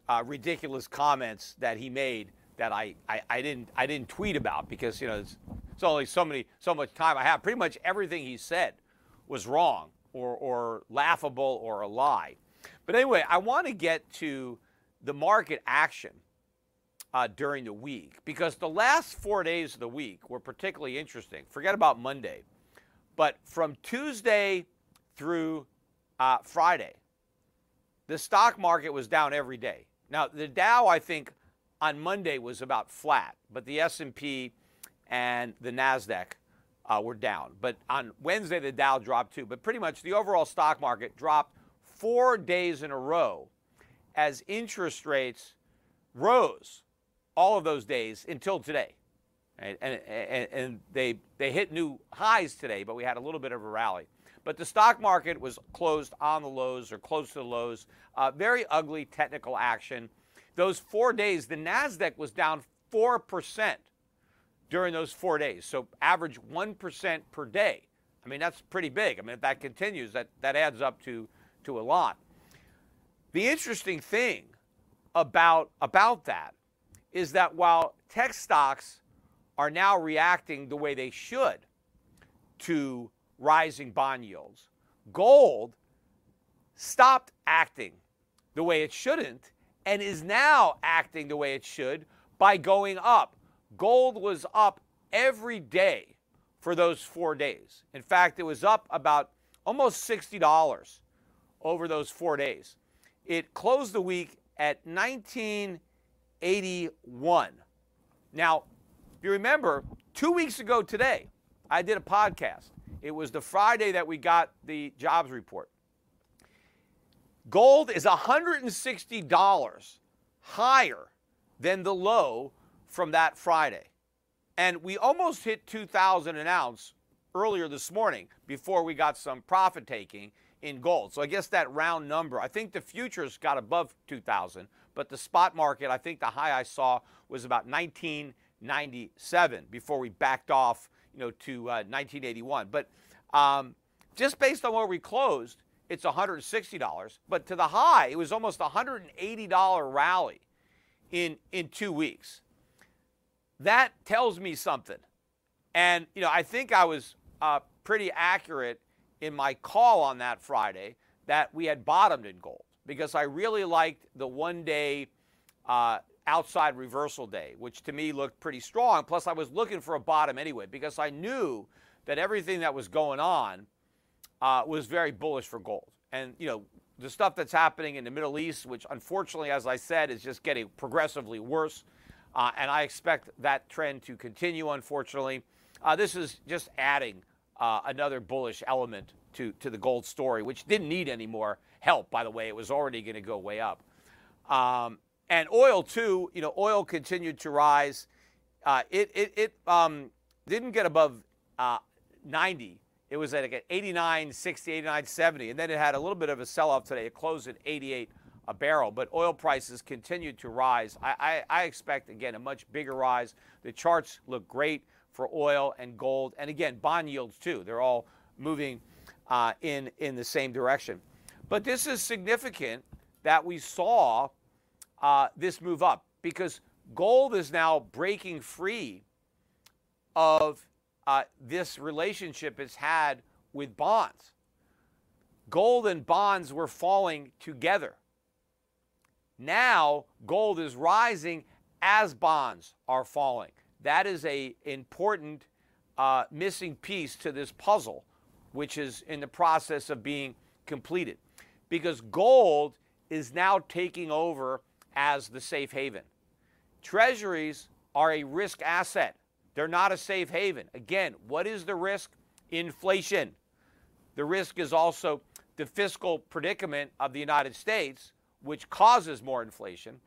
uh, ridiculous comments that he made that I, I, I, didn't I didn't tweet about because you know it's, it's only so many so much time I have. Pretty much everything he said was wrong or or laughable or a lie. But anyway, I want to get to the market action uh, during the week because the last four days of the week were particularly interesting. Forget about Monday. But from Tuesday through uh, Friday, the stock market was down every day. Now, the Dow, I think, on Monday was about flat, but the S&P and the Nasdaq uh, were down. But on Wednesday, the Dow dropped too. But pretty much the overall stock market dropped four days in a row as interest rates rose all of those days until today. And, and, and, they, they hit new highs today, but we had a little bit of a rally. But the stock market was closed on the lows or close to the lows. Uh, very ugly technical action. Those four days, the NASDAQ was down 4% during those four days. So average 1% per day. I mean, that's pretty big. I mean, if that continues, that, that adds up to, to a lot. The interesting thing about, about that is that while tech stocks are now reacting the way they should to rising bond yields, gold stopped acting the way it shouldn't and is now acting the way it should by going up. Gold was up every day for those four days. In fact, it was up about almost $60 over those four days. It closed the week at 19. 81. Now, if you remember, two weeks ago today, I did a podcast. It was the Friday that we got the jobs report. Gold is $160 higher than the low from that Friday. And we almost hit 2,000 an ounce earlier this morning before we got some profit taking in gold. So I guess that round number, I think the futures got above 2,000, but the spot market, I think the high I saw was about 1997 before we backed off, you know, to uh, 1981. But um, just based on where we closed, it's $160. But to the high, it was almost a $180 rally in in two weeks. That tells me something. And you know, I think I was uh, pretty accurate in my call on that Friday that we had bottomed in gold because I really liked the one day uh, outside reversal day, which to me looked pretty strong. Plus, I was looking for a bottom anyway because I knew that everything that was going on uh, was very bullish for gold. And, you know, the stuff that's happening in the Middle East, which unfortunately, as I said, is just getting progressively worse. Uh, and I expect that trend to continue, unfortunately. Uh, this is just adding uh, another bullish element to, to the gold story, which didn't need any more help, by the way. It was already going to go way up. Um, and oil, too, you know, oil continued to rise. Uh, it it, it um, didn't get above uh, 90. It was at 89, 60, 89, 70. And then it had a little bit of a sell off today. It closed at 88 a barrel. But oil prices continued to rise. I, I, I expect, again, a much bigger rise. The charts look great for oil and gold. And again, bond yields too. They're all moving uh, in, in the same direction. But this is significant that we saw uh, this move up because gold is now breaking free of uh, this relationship it's had with bonds. Gold and bonds were falling together. Now gold is rising as bonds are falling. That is a important uh, missing piece to this puzzle, which is in the process of being completed, because gold is now taking over as the safe haven. Treasuries are a risk asset. They're not a safe haven. Again, what is the risk? Inflation. The risk is also the fiscal predicament of the United States, which causes more inflation.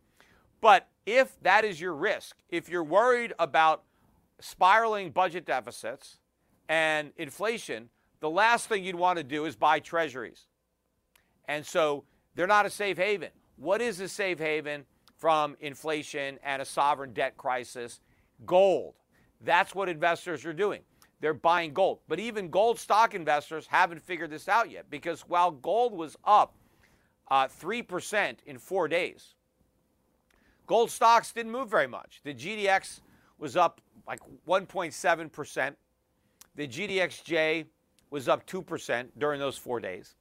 But if that is your risk, if you're worried about spiraling budget deficits and inflation, the last thing you'd want to do is buy treasuries. And so they're not a safe haven. What is a safe haven from inflation and a sovereign debt crisis? Gold. That's what investors are doing. They're buying gold. But even gold stock investors haven't figured this out yet because while gold was up uh, 3% in four days, Gold stocks didn't move very much. The GDX was up like 1.7%. The GDXJ was up 2% during those four days.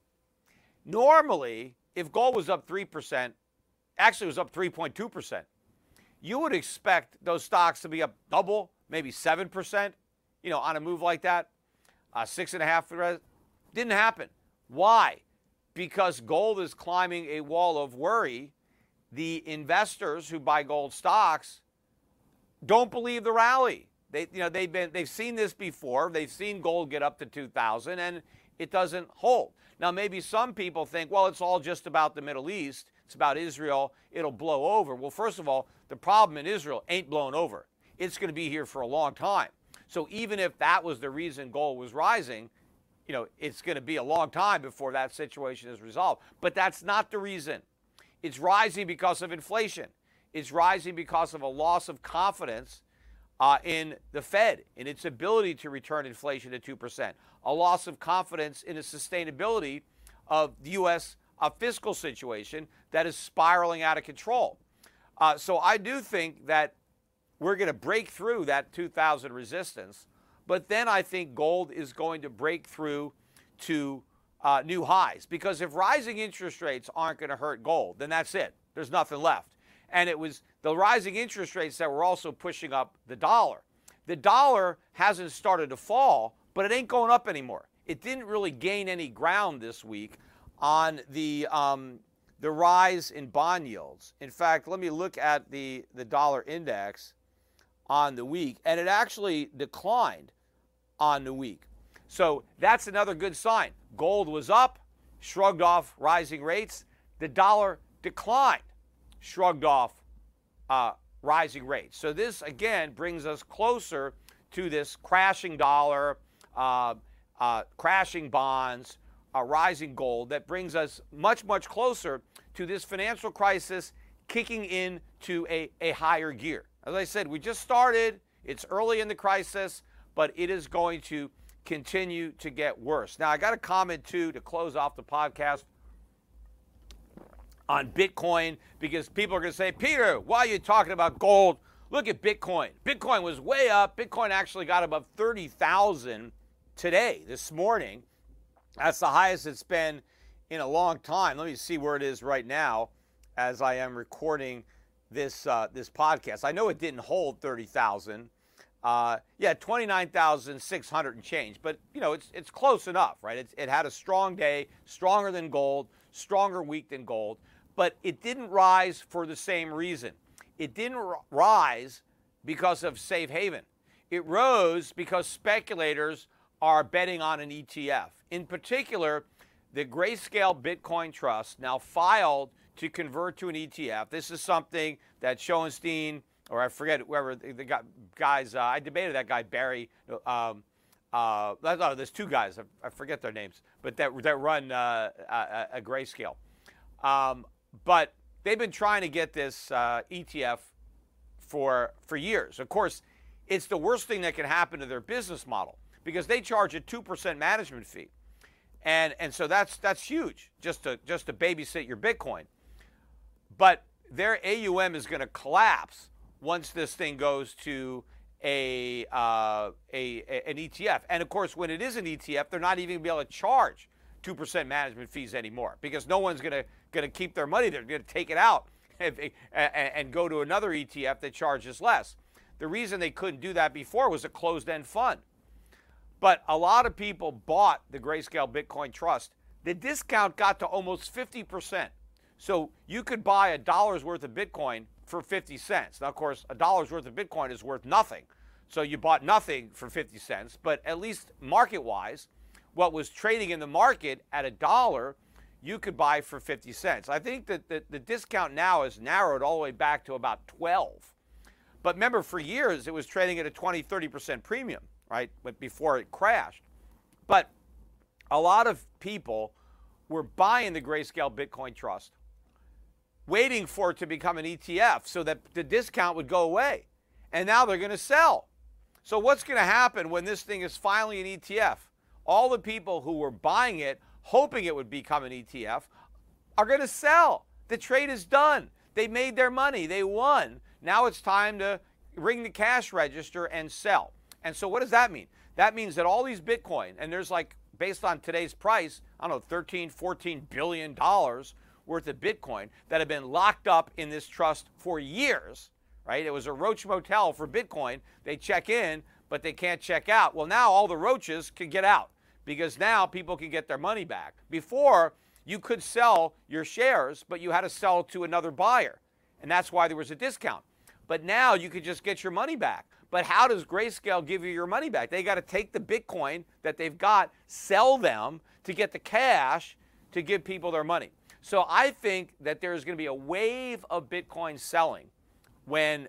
Normally, if gold was up 3%, actually was up 3.2%, you would expect those stocks to be up double, maybe 7%, you know, on a move like that. Uh, six and a half didn't happen. Why? Because gold is climbing a wall of worry the investors who buy gold stocks don't believe the rally. They, you know, they've been, they've seen this before. They've seen gold get up to 2,000, and it doesn't hold. Now, maybe some people think, well, it's all just about the Middle East. It's about Israel. It'll blow over. Well, first of all, the problem in Israel ain't blown over. It's going to be here for a long time. So even if that was the reason gold was rising, you know, it's going to be a long time before that situation is resolved. But that's not the reason. It's rising because of inflation. It's rising because of a loss of confidence uh, in the Fed, in its ability to return inflation to 2%, a loss of confidence in the sustainability of the U.S. Uh, fiscal situation that is spiraling out of control. Uh, so I do think that we're going to break through that 2000 resistance, but then I think gold is going to break through to uh, new highs. Because if rising interest rates aren't going to hurt gold, then that's it. There's nothing left. And it was the rising interest rates that were also pushing up the dollar. The dollar hasn't started to fall, but it ain't going up anymore. It didn't really gain any ground this week on the um, the rise in bond yields. In fact, let me look at the, the dollar index on the week, and it actually declined on the week. So that's another good sign. Gold was up, shrugged off rising rates. the dollar declined, shrugged off uh, rising rates. So this again brings us closer to this crashing dollar, uh, uh, crashing bonds, rising gold. That brings us much, much closer to this financial crisis kicking into a, a higher gear. As I said, we just started. It's early in the crisis, but it is going to continue to get worse. Now, I got a comment too to close off the podcast on Bitcoin because people are going to say, Peter, why are you talking about gold? Look at Bitcoin. Bitcoin was way up. Bitcoin actually got above 30,000 today, this morning. That's the highest it's been in a long time. Let me see where it is right now as I am recording this uh, this podcast. I know it didn't hold 30,000. Uh, yeah, 29,600 and change, but you know, it's it's close enough, right? It's, it had a strong day, stronger than gold, stronger week than gold, but it didn't rise for the same reason. It didn't rise because of safe haven. It rose because speculators are betting on an ETF. In particular, the Grayscale Bitcoin Trust now filed to convert to an ETF. This is something that Sonnenshein, or I forget whoever the guys, uh, I debated that guy, Barry. Um, uh, oh, there's two guys, I, I, forget their names, but that, that run uh, a, a, Grayscale. Um, but they've been trying to get this uh, ETF for, for years. Of course, it's the worst thing that can happen to their business model because they charge a 2% management fee. And, and so that's, that's huge just to, just to babysit your Bitcoin. But their AUM is going to collapse once this thing goes to a, uh, a, a, an ETF. And of course, when it is an ETF, they're not even going to be able to charge 2% management fees anymore because no one's going to going to keep their money. They're going to take it out <laughs> and, and go to another ETF that charges less. The reason they couldn't do that before was a closed-end fund. But a lot of people bought the Grayscale Bitcoin Trust. The discount got to almost 50%. So you could buy a dollar's worth of Bitcoin for 50 cents. Now, of course, a dollar's worth of Bitcoin is worth nothing. So you bought nothing for 50 cents, but at least market wise, what was trading in the market at a dollar, you could buy for 50 cents. I think that the, the discount now is narrowed all the way back to about 12. But remember, for years, it was trading at a 20, 30% premium, right? But before it crashed. But a lot of people were buying the Grayscale Bitcoin Trust waiting for it to become an ETF so that the discount would go away. And now they're going to sell. So, what's going to happen when this thing is finally an ETF? All the people who were buying it, hoping it would become an ETF, are going to sell. The trade is done. They made their money, they won. Now it's time to ring the cash register and sell. And so, what does that mean? That means that all these Bitcoin, and there's like, based on today's price, I don't know, 13, 14 billion dollars worth of Bitcoin that have been locked up in this trust for years, right? It was a roach motel for Bitcoin. They check in, but they can't check out. Well, now all the roaches can get out because now people can get their money back. Before, you could sell your shares, but you had to sell to another buyer. And that's why there was a discount. But now you could just get your money back. But how does Grayscale give you your money back? They got to take the Bitcoin that they've got, sell them to get the cash to give people their money. So I think that there's going to be a wave of Bitcoin selling when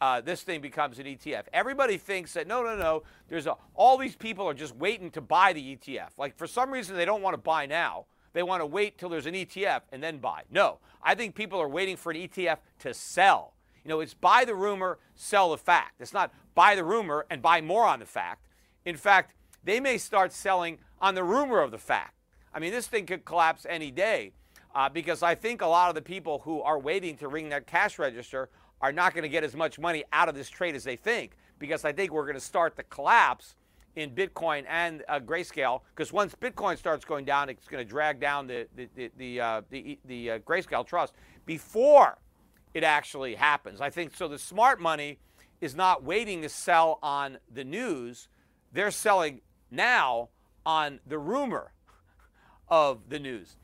uh, this thing becomes an ETF. Everybody thinks that no, no, no. There's a, all these people are just waiting to buy the ETF. Like for some reason they don't want to buy now. They want to wait till there's an ETF and then buy. No, I think people are waiting for an ETF to sell. You know, it's buy the rumor, sell the fact. It's not buy the rumor and buy more on the fact. In fact, they may start selling on the rumor of the fact. I mean, this thing could collapse any day uh, because I think a lot of the people who are waiting to ring that cash register are not going to get as much money out of this trade as they think because I think we're going to start the collapse in Bitcoin and uh, Grayscale because once Bitcoin starts going down, it's going to drag down the the the the, uh, the, the uh, Grayscale trust before it actually happens. I think so. The smart money is not waiting to sell on the news; they're selling now on the rumor of the news.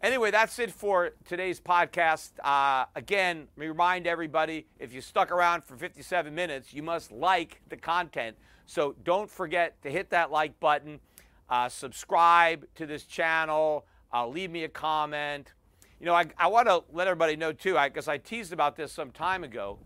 Anyway, that's it for today's podcast. Uh, again, let me remind everybody if you stuck around for 57 minutes, you must like the content. So don't forget to hit that like button, uh, subscribe to this channel, uh, leave me a comment. You know, I, I want to let everybody know too, because I, I, teased about this some time ago,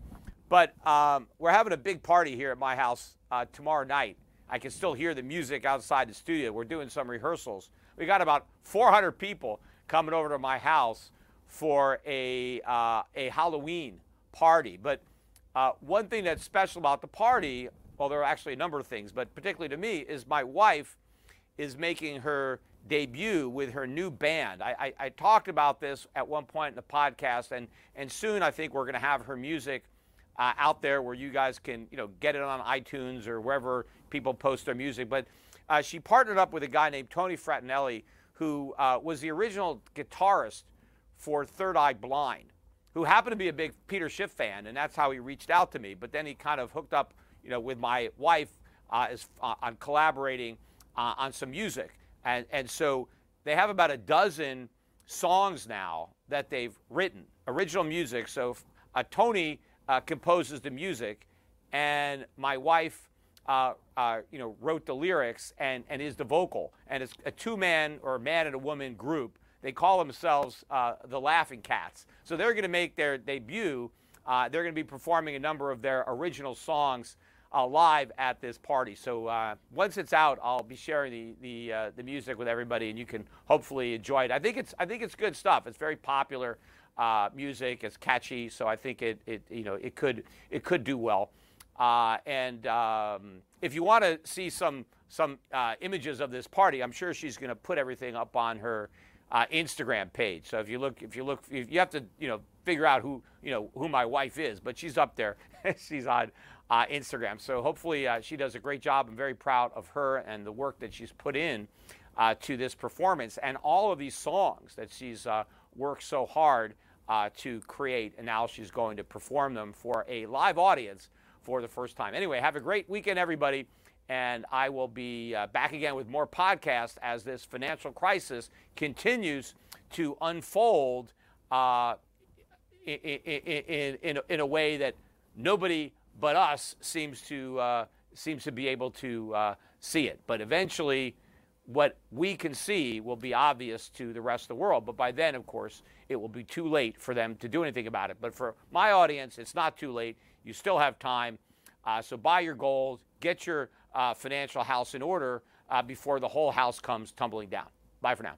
but um, we're having a big party here at my house uh, tomorrow night. I can still hear the music outside the studio. We're doing some rehearsals. We got about 400 people coming over to my house for a, uh, a Halloween party. But uh, one thing that's special about the party, well, there are actually a number of things, but particularly to me, is my wife is making her debut with her new band. I, I, I, talked about this at one point in the podcast, and, and soon I think we're going to have her music uh, out there where you guys can you know get it on iTunes or wherever people post their music. But uh, she partnered up with a guy named Tony Fredianelli, who uh, was the original guitarist for Third Eye Blind, who happened to be a big Peter Schiff fan, and that's how he reached out to me. But then he kind of hooked up, you know, with my wife uh, as, uh, on collaborating uh, on some music. And, and so they have about a dozen songs now that they've written, original music. So uh, Tony uh, composes the music, and my wife, uh, uh, you know, wrote the lyrics and, and is the vocal. And it's a two-man or a man and a woman group. They call themselves uh, the Laughing Cats. So they're going to make their debut. they're going to be performing a number of their original songs uh, live at this party. So uh, once it's out, I'll be sharing the the, uh, the music with everybody, and you can hopefully enjoy it. I think it's I think it's good stuff. It's very popular uh, music. It's catchy, so I think it, it you know it could it could do well. Uh, and um, if you want to see some some uh, images of this party, I'm sure she's going to put everything up on her Instagram page. So if you look if you look you have to you know figure out who you know who my wife is, but she's up there. <laughs> she's on uh, Instagram. So hopefully uh, she does a great job. I'm very proud of her and the work that she's put in uh, to this performance and all of these songs that she's uh, worked so hard uh, to create. And now she's going to perform them for a live audience for the first time. Anyway, have a great weekend, everybody. And I will be uh, back again with more podcasts as this financial crisis continues to unfold in, in, in, in a way that nobody but us seems to uh, seems to be able to uh, see it. But eventually, what we can see will be obvious to the rest of the world. But by then, of course, it will be too late for them to do anything about it. But for my audience, it's not too late. You still have time. Uh, so buy your gold, get your uh, financial house in order uh, before the whole house comes tumbling down. Bye for now.